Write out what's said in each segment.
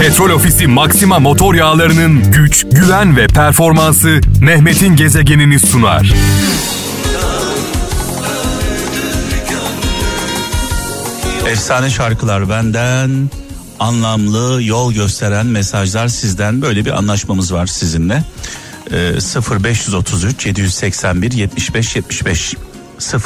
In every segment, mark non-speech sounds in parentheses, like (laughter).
Petrol Ofisi Maxima motor yağlarının güç, güven ve performansı Mehmet'in gezegenini sunar. Efsane şarkılar benden, anlamlı yol gösteren mesajlar sizden. Böyle bir anlaşmamız var sizinle. Ee, 0533 781 75 75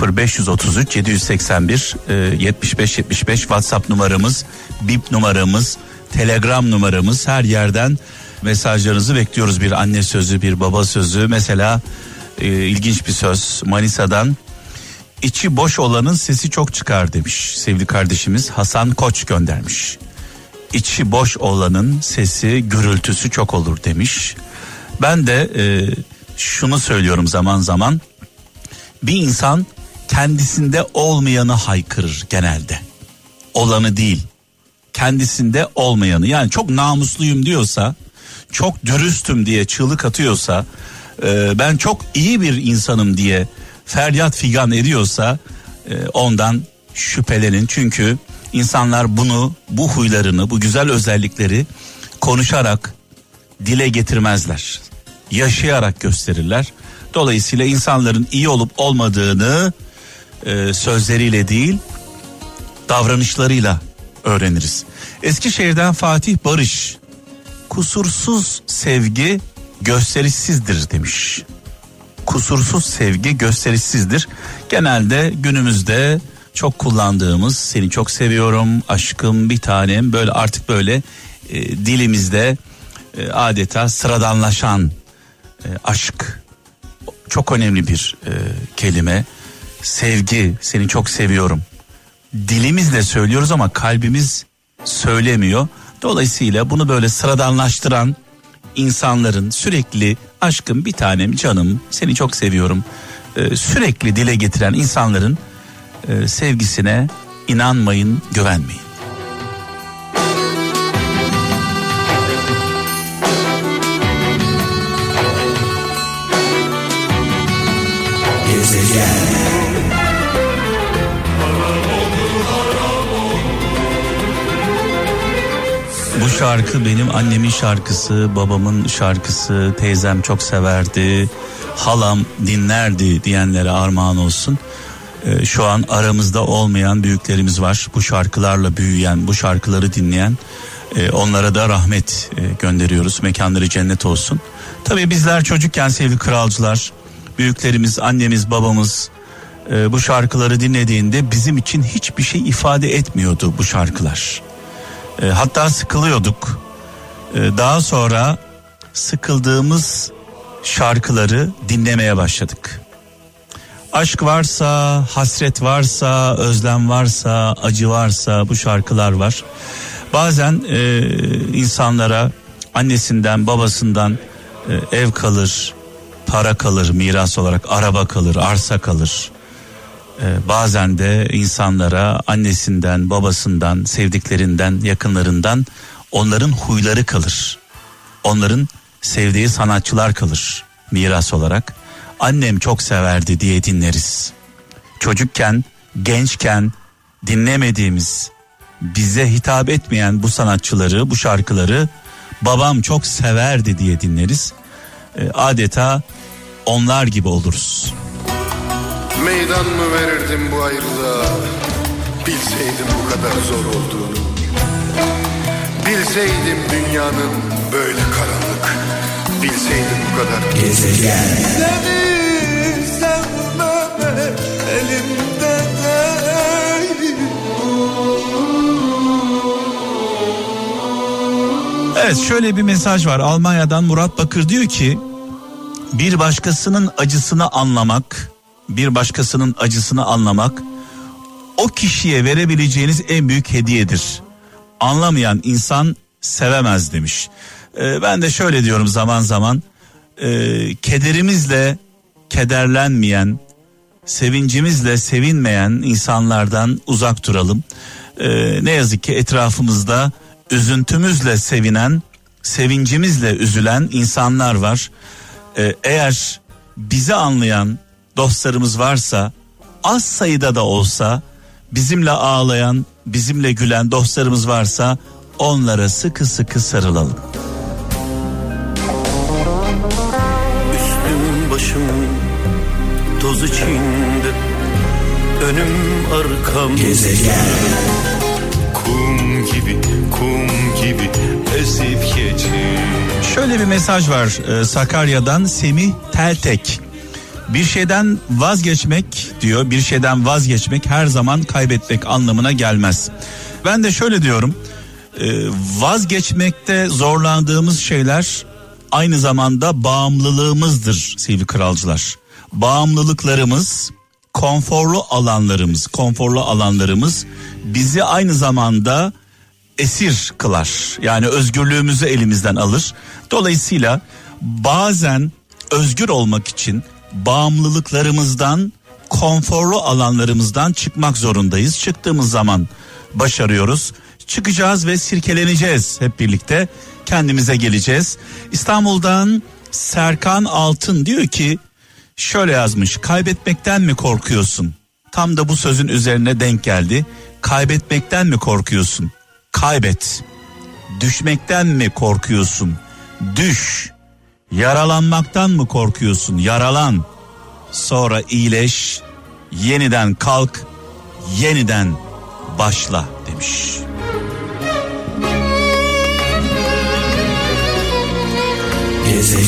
0533 781 e, 75 75 WhatsApp numaramız, bip numaramız, Telegram numaramız her yerden mesajlarınızı bekliyoruz. Bir anne sözü, bir baba sözü. Mesela e, ilginç bir söz Manisa'dan içi boş olanın sesi çok çıkar demiş sevgili kardeşimiz Hasan Koç göndermiş. İçi boş olanın sesi gürültüsü çok olur demiş. Ben de e, şunu söylüyorum zaman zaman bir insan kendisinde olmayanı haykırır genelde. Olanı değil kendisinde olmayanı yani çok namusluyum diyorsa çok dürüstüm diye çığlık atıyorsa e, ben çok iyi bir insanım diye feryat figan ediyorsa e, ondan şüphelenin. Çünkü insanlar bunu bu huylarını bu güzel özellikleri konuşarak dile getirmezler. Yaşayarak gösterirler. Dolayısıyla insanların iyi olup olmadığını e, sözleriyle değil davranışlarıyla öğreniriz. Eskişehir'den Fatih Barış kusursuz sevgi gösterişsizdir demiş. Kusursuz sevgi gösterişsizdir. Genelde günümüzde çok kullandığımız seni çok seviyorum aşkım bir tanem böyle artık böyle e, dilimizde e, adeta sıradanlaşan e, aşk çok önemli bir e, kelime. Sevgi seni çok seviyorum dilimizle söylüyoruz ama kalbimiz söylemiyor. Dolayısıyla bunu böyle sıradanlaştıran insanların sürekli aşkım bir tanem canım seni çok seviyorum e, sürekli dile getiren insanların e, sevgisine inanmayın güvenmeyin. Bu şarkı benim annemin şarkısı, babamın şarkısı, teyzem çok severdi, halam dinlerdi diyenlere armağan olsun. Ee, şu an aramızda olmayan büyüklerimiz var. Bu şarkılarla büyüyen, bu şarkıları dinleyen e, onlara da rahmet e, gönderiyoruz. Mekanları cennet olsun. Tabii bizler çocukken sevgili kralcılar, büyüklerimiz, annemiz, babamız e, bu şarkıları dinlediğinde bizim için hiçbir şey ifade etmiyordu bu şarkılar. E, hatta sıkılıyorduk. E, daha sonra sıkıldığımız şarkıları dinlemeye başladık. Aşk varsa, hasret varsa, özlem varsa, acı varsa bu şarkılar var. Bazen e, insanlara annesinden, babasından e, ev kalır, para kalır, miras olarak araba kalır, arsa kalır. Ee, bazen de insanlara annesinden, babasından, sevdiklerinden, yakınlarından onların huyları kalır. Onların sevdiği sanatçılar kalır miras olarak. Annem çok severdi diye dinleriz. Çocukken, gençken dinlemediğimiz, bize hitap etmeyen bu sanatçıları, bu şarkıları babam çok severdi diye dinleriz. Ee, adeta onlar gibi oluruz. Meydan mı verirdim bu ayrılığa? Bilseydim bu kadar zor olduğunu. Bilseydim dünyanın böyle karanlık. Bilseydim bu kadar Gezegen. Seni sevmemek elimde değil. Evet şöyle bir mesaj var. Almanya'dan Murat Bakır diyor ki bir başkasının acısını anlamak bir başkasının acısını anlamak o kişiye verebileceğiniz en büyük hediyedir. Anlamayan insan sevemez demiş. Ee, ben de şöyle diyorum zaman zaman e, kederimizle kederlenmeyen, sevincimizle sevinmeyen insanlardan uzak duralım. Ee, ne yazık ki etrafımızda üzüntümüzle sevinen, sevincimizle üzülen insanlar var. Ee, eğer bizi anlayan, dostlarımız varsa az sayıda da olsa bizimle ağlayan, bizimle gülen dostlarımız varsa onlara sıkı sıkı sarılalım. Üstüm başım toz içinde Önüm arkam Gezegen Kum gibi kum gibi esip geçir Şöyle bir mesaj var e, Sakarya'dan Semih Teltek. Bir şeyden vazgeçmek diyor, bir şeyden vazgeçmek her zaman kaybetmek anlamına gelmez. Ben de şöyle diyorum, e, vazgeçmekte zorlandığımız şeyler aynı zamanda bağımlılığımızdır sevgili kralcılar. Bağımlılıklarımız, konforlu alanlarımız, konforlu alanlarımız bizi aynı zamanda esir kılar. Yani özgürlüğümüzü elimizden alır. Dolayısıyla bazen özgür olmak için bağımlılıklarımızdan, konforlu alanlarımızdan çıkmak zorundayız. Çıktığımız zaman başarıyoruz. Çıkacağız ve sirkeleneceğiz hep birlikte. Kendimize geleceğiz. İstanbul'dan Serkan Altın diyor ki şöyle yazmış. Kaybetmekten mi korkuyorsun? Tam da bu sözün üzerine denk geldi. Kaybetmekten mi korkuyorsun? Kaybet. Düşmekten mi korkuyorsun? Düş. Yaralanmaktan mı korkuyorsun? Yaralan. Sonra iyileş. Yeniden kalk. Yeniden başla demiş.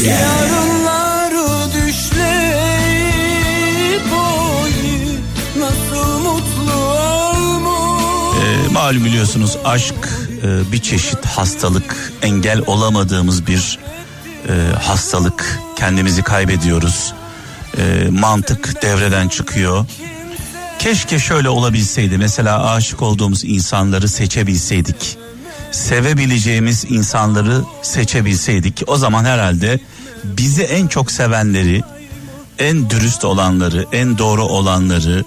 Yarınları düşleyip oy Nasıl mutlu olmuş Ee, malum biliyorsunuz aşk e, bir çeşit hastalık, engel olamadığımız bir e, hastalık. Kendimizi kaybediyoruz. E, mantık devreden çıkıyor. Keşke şöyle olabilseydi. Mesela aşık olduğumuz insanları seçebilseydik. Sevebileceğimiz insanları seçebilseydik. O zaman herhalde bizi en çok sevenleri, en dürüst olanları, en doğru olanları,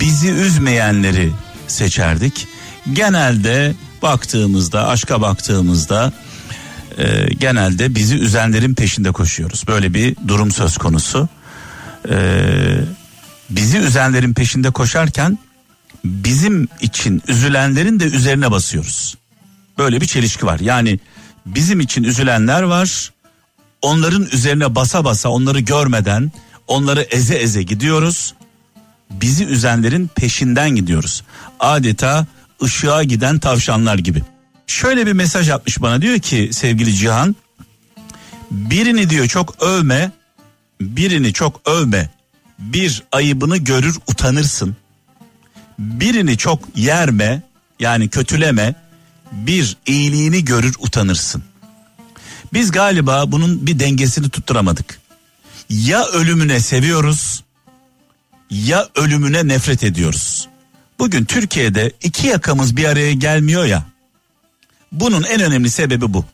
bizi üzmeyenleri seçerdik. Genelde baktığımızda, aşka baktığımızda e, genelde bizi üzenlerin peşinde koşuyoruz. Böyle bir durum söz konusu. E, bizi üzenlerin peşinde koşarken bizim için üzülenlerin de üzerine basıyoruz. Böyle bir çelişki var. Yani bizim için üzülenler var. Onların üzerine basa basa onları görmeden onları eze eze gidiyoruz. Bizi üzenlerin peşinden gidiyoruz. Adeta ışığa giden tavşanlar gibi. Şöyle bir mesaj atmış bana. Diyor ki sevgili Cihan birini diyor çok övme birini çok övme. Bir ayıbını görür utanırsın. Birini çok yerme yani kötüleme. Bir iyiliğini görür utanırsın. Biz galiba bunun bir dengesini tutturamadık. Ya ölümüne seviyoruz ya ölümüne nefret ediyoruz. Bugün Türkiye'de iki yakamız bir araya gelmiyor ya bunun en önemli sebebi bu.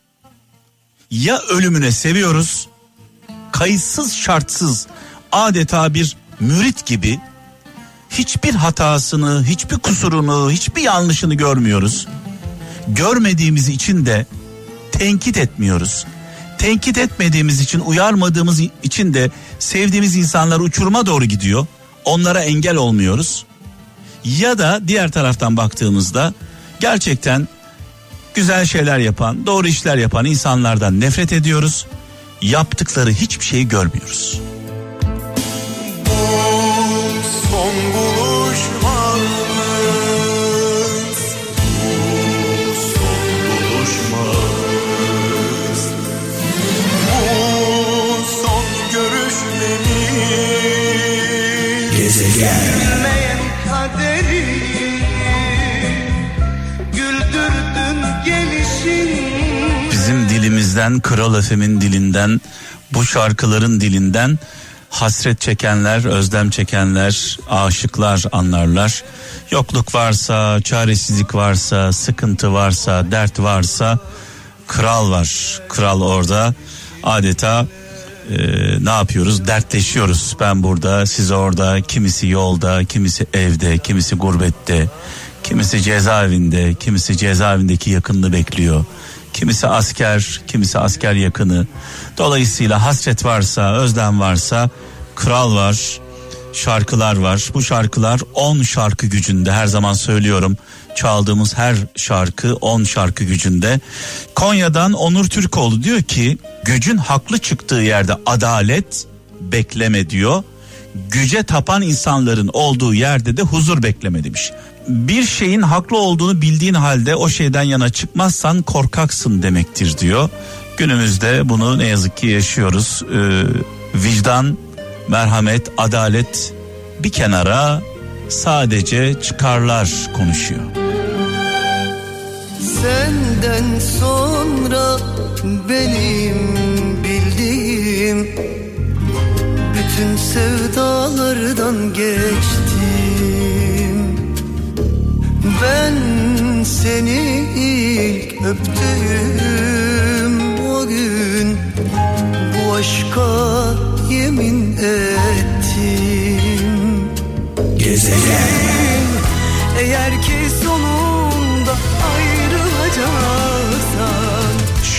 Ya ölümüne seviyoruz, kayıtsız şartsız adeta bir mürit gibi hiçbir hatasını, hiçbir kusurunu, hiçbir yanlışını görmüyoruz. Görmediğimiz için de tenkit etmiyoruz. Tenkit etmediğimiz için, uyarmadığımız için de sevdiğimiz insanlar uçuruma doğru gidiyor. Onlara engel olmuyoruz. Ya da diğer taraftan baktığımızda gerçekten güzel şeyler yapan, doğru işler yapan insanlardan nefret ediyoruz. Yaptıkları hiçbir şeyi görmüyoruz. Son dilimizden, Kral Efem'in dilinden, bu şarkıların dilinden hasret çekenler, özlem çekenler, aşıklar anlarlar. Yokluk varsa, çaresizlik varsa, sıkıntı varsa, dert varsa kral var. Kral orada adeta e, ne yapıyoruz? Dertleşiyoruz. Ben burada, siz orada, kimisi yolda, kimisi evde, kimisi gurbette, kimisi cezaevinde, kimisi cezaevindeki yakınını bekliyor. Kimisi asker, kimisi asker yakını. Dolayısıyla hasret varsa, özlem varsa kral var, şarkılar var. Bu şarkılar 10 şarkı gücünde her zaman söylüyorum. çaldığımız her şarkı 10 şarkı gücünde. Konya'dan Onur Türkoğlu diyor ki gücün haklı çıktığı yerde adalet bekleme diyor. Güce tapan insanların olduğu yerde de huzur bekleme demiş. Bir şeyin haklı olduğunu bildiğin halde o şeyden yana çıkmazsan korkaksın demektir diyor. Günümüzde bunu ne yazık ki yaşıyoruz. Ee, vicdan, merhamet, adalet bir kenara sadece çıkarlar konuşuyor. Senden sonra benim bildiğim bütün sevdalardan geçtim Ben seni ilk öptüm o gün Bu aşka yemin ettim Gezegen Eğer ki sonunda ayrılacaksan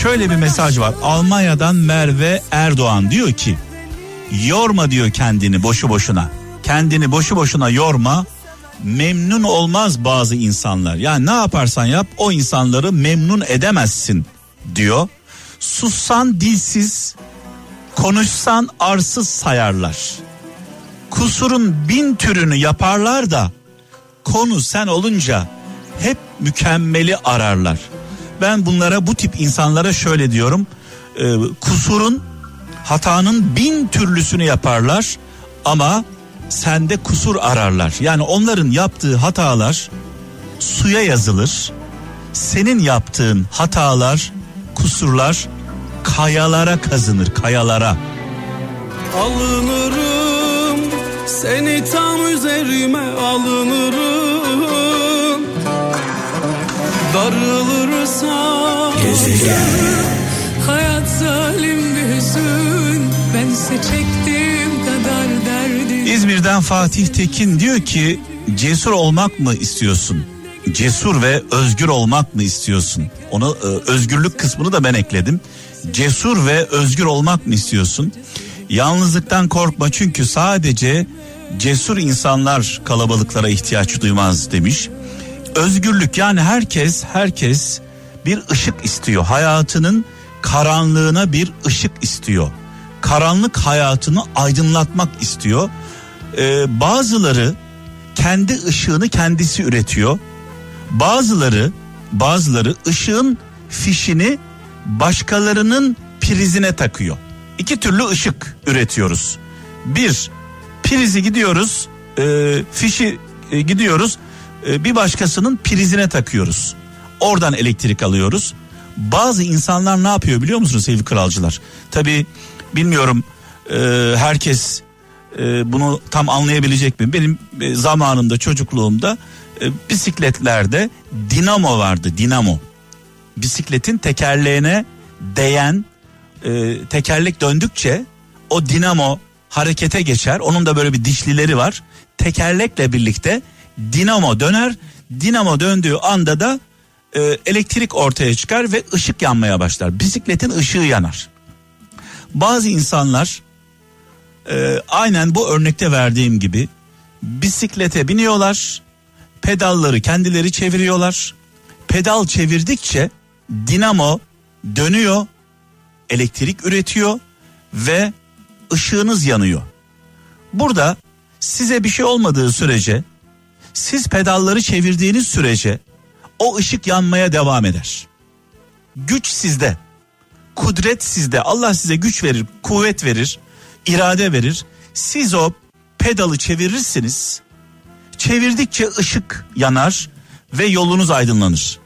Şöyle bir mesaj var. Almanya'dan Merve Erdoğan diyor ki yorma diyor kendini boşu boşuna. Kendini boşu boşuna yorma. Memnun olmaz bazı insanlar. Yani ne yaparsan yap o insanları memnun edemezsin diyor. Sussan dilsiz, konuşsan arsız sayarlar. Kusurun bin türünü yaparlar da konu sen olunca hep mükemmeli ararlar. Ben bunlara bu tip insanlara şöyle diyorum. e, kusurun hatanın bin türlüsünü yaparlar ama sende kusur ararlar. Yani onların yaptığı hatalar suya yazılır. Senin yaptığın hatalar, kusurlar kayalara kazınır, kayalara. Alınırım seni tam üzerime alınırım Darılırsam Hayat zalim bir hüzün kadar derdim İzmir'den Fatih Tekin diyor ki cesur olmak mı istiyorsun? Cesur ve özgür olmak mı istiyorsun? Onu e, özgürlük kısmını da ben ekledim. Cesur ve özgür olmak mı istiyorsun? Yalnızlıktan korkma çünkü sadece cesur insanlar kalabalıklara ihtiyaç duymaz demiş. Özgürlük yani herkes herkes bir ışık istiyor. Hayatının karanlığına bir ışık istiyor. Karanlık hayatını aydınlatmak istiyor. Ee, bazıları kendi ışığını kendisi üretiyor. Bazıları bazıları ışığın fişini başkalarının prizine takıyor. İki türlü ışık üretiyoruz. Bir prizi gidiyoruz, e, fişi e, gidiyoruz, e, bir başkasının prizine takıyoruz. Oradan elektrik alıyoruz. Bazı insanlar ne yapıyor biliyor musunuz sevgili kralcılar? Tabi bilmiyorum e, herkes e, bunu tam anlayabilecek mi? Benim e, zamanımda çocukluğumda e, bisikletlerde dinamo vardı dinamo. Bisikletin tekerleğine değen e, tekerlek döndükçe o dinamo harekete geçer. Onun da böyle bir dişlileri var. Tekerlekle birlikte dinamo döner. Dinamo döndüğü anda da e, elektrik ortaya çıkar ve ışık yanmaya başlar. Bisikletin ışığı yanar. Bazı insanlar e, aynen bu örnekte verdiğim gibi bisiklete biniyorlar. Pedalları kendileri çeviriyorlar. Pedal çevirdikçe dinamo dönüyor, elektrik üretiyor ve ışığınız yanıyor. Burada size bir şey olmadığı sürece siz pedalları çevirdiğiniz sürece o ışık yanmaya devam eder. Güç sizde. Kudret sizde. Allah size güç verir, kuvvet verir, irade verir. Siz o pedalı çevirirsiniz. Çevirdikçe ışık yanar ve yolunuz aydınlanır.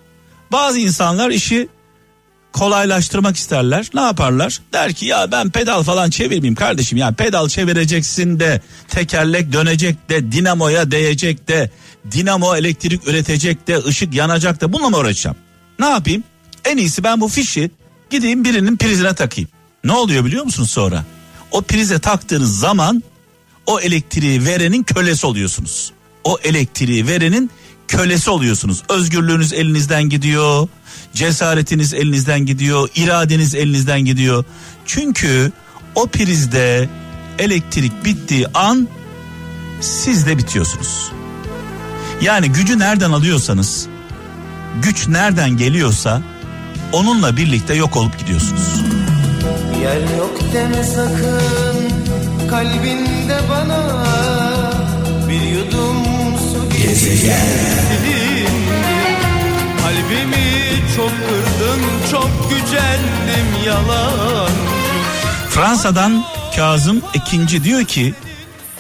Bazı insanlar işi kolaylaştırmak isterler. Ne yaparlar? Der ki ya ben pedal falan çevirmeyeyim kardeşim. Ya pedal çevireceksin de tekerlek dönecek de dinamoya değecek de dinamo elektrik üretecek de ışık yanacak da bununla mı uğraşacağım? Ne yapayım? En iyisi ben bu fişi gideyim birinin prizine takayım. Ne oluyor biliyor musunuz sonra? O prize taktığınız zaman o elektriği verenin kölesi oluyorsunuz. O elektriği verenin kölesi oluyorsunuz. Özgürlüğünüz elinizden gidiyor. Cesaretiniz elinizden gidiyor. iradeniz elinizden gidiyor. Çünkü o prizde elektrik bittiği an siz de bitiyorsunuz. Yani gücü nereden alıyorsanız güç nereden geliyorsa onunla birlikte yok olup gidiyorsunuz. Yer yok deme sakın kalbinde bana bir yudum su Gezegen Kalbimi çok kırdım çok gücendim yalan Fransa'dan Kazım ikinci diyor ki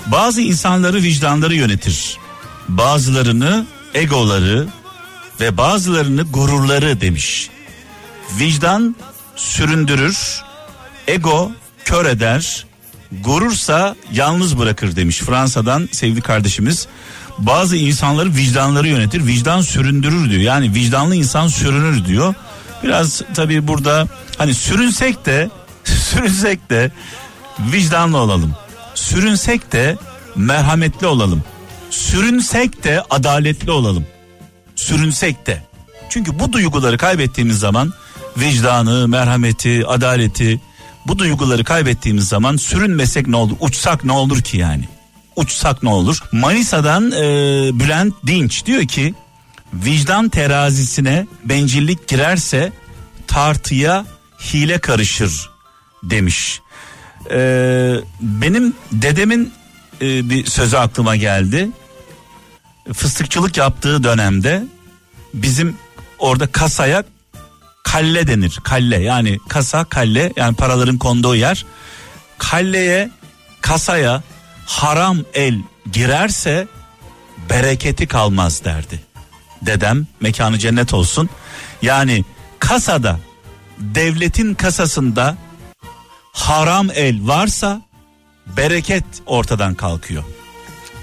bazı insanları vicdanları yönetir. Bazılarını egoları ve bazılarını gururları demiş. Vicdan süründürür, ego kör eder, gurursa yalnız bırakır demiş Fransa'dan sevgili kardeşimiz. Bazı insanları vicdanları yönetir, vicdan süründürür diyor. Yani vicdanlı insan sürünür diyor. Biraz tabii burada hani sürünsek de (laughs) sürünsek de vicdanlı olalım. Sürünsek de merhametli olalım. Sürünsek de adaletli olalım. Sürünsek de. Çünkü bu duyguları kaybettiğimiz zaman vicdanı, merhameti, adaleti bu duyguları kaybettiğimiz zaman sürünmesek ne olur? Uçsak ne olur ki yani? Uçsak ne olur? Manisa'dan e, Bülent Dinç diyor ki vicdan terazisine bencillik girerse tartıya hile karışır demiş. Ee, benim dedemin e, bir sözü aklıma geldi. Fıstıkçılık yaptığı dönemde bizim orada kasaya kalle denir. Kalle yani kasa kalle yani paraların konduğu yer. Kalleye kasaya haram el girerse bereketi kalmaz derdi. Dedem mekanı cennet olsun. Yani kasada devletin kasasında haram el varsa bereket ortadan kalkıyor.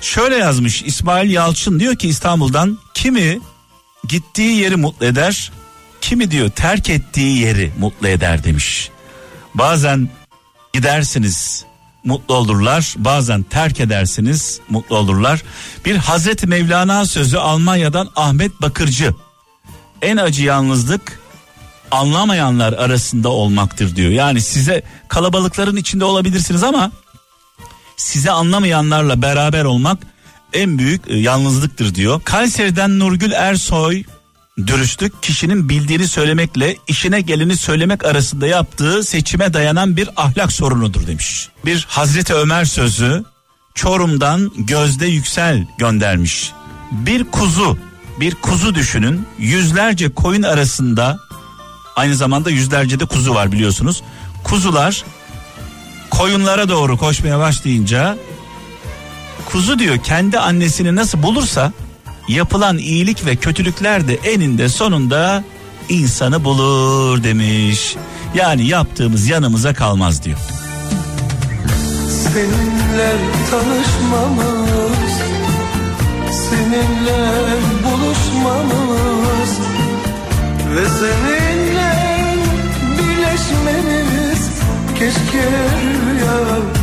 Şöyle yazmış İsmail Yalçın diyor ki İstanbul'dan kimi gittiği yeri mutlu eder, kimi diyor terk ettiği yeri mutlu eder demiş. Bazen gidersiniz mutlu olurlar, bazen terk edersiniz mutlu olurlar. Bir Hazreti Mevlana sözü Almanya'dan Ahmet Bakırcı. En acı yalnızlık anlamayanlar arasında olmaktır diyor. Yani size kalabalıkların içinde olabilirsiniz ama size anlamayanlarla beraber olmak en büyük e, yalnızlıktır diyor. Kayseri'den Nurgül Ersoy dürüstlük kişinin bildiğini söylemekle işine geleni söylemek arasında yaptığı seçime dayanan bir ahlak sorunudur demiş. Bir Hazreti Ömer sözü Çorum'dan Gözde Yüksel göndermiş. Bir kuzu, bir kuzu düşünün yüzlerce koyun arasında aynı zamanda yüzlerce de kuzu var biliyorsunuz. Kuzular koyunlara doğru koşmaya başlayınca kuzu diyor kendi annesini nasıl bulursa yapılan iyilik ve kötülükler de eninde sonunda insanı bulur demiş. Yani yaptığımız yanımıza kalmaz diyor. Seninle tanışmamız Seninle buluşmamız Ve seninle birleşmemiz Keşke rüya olsa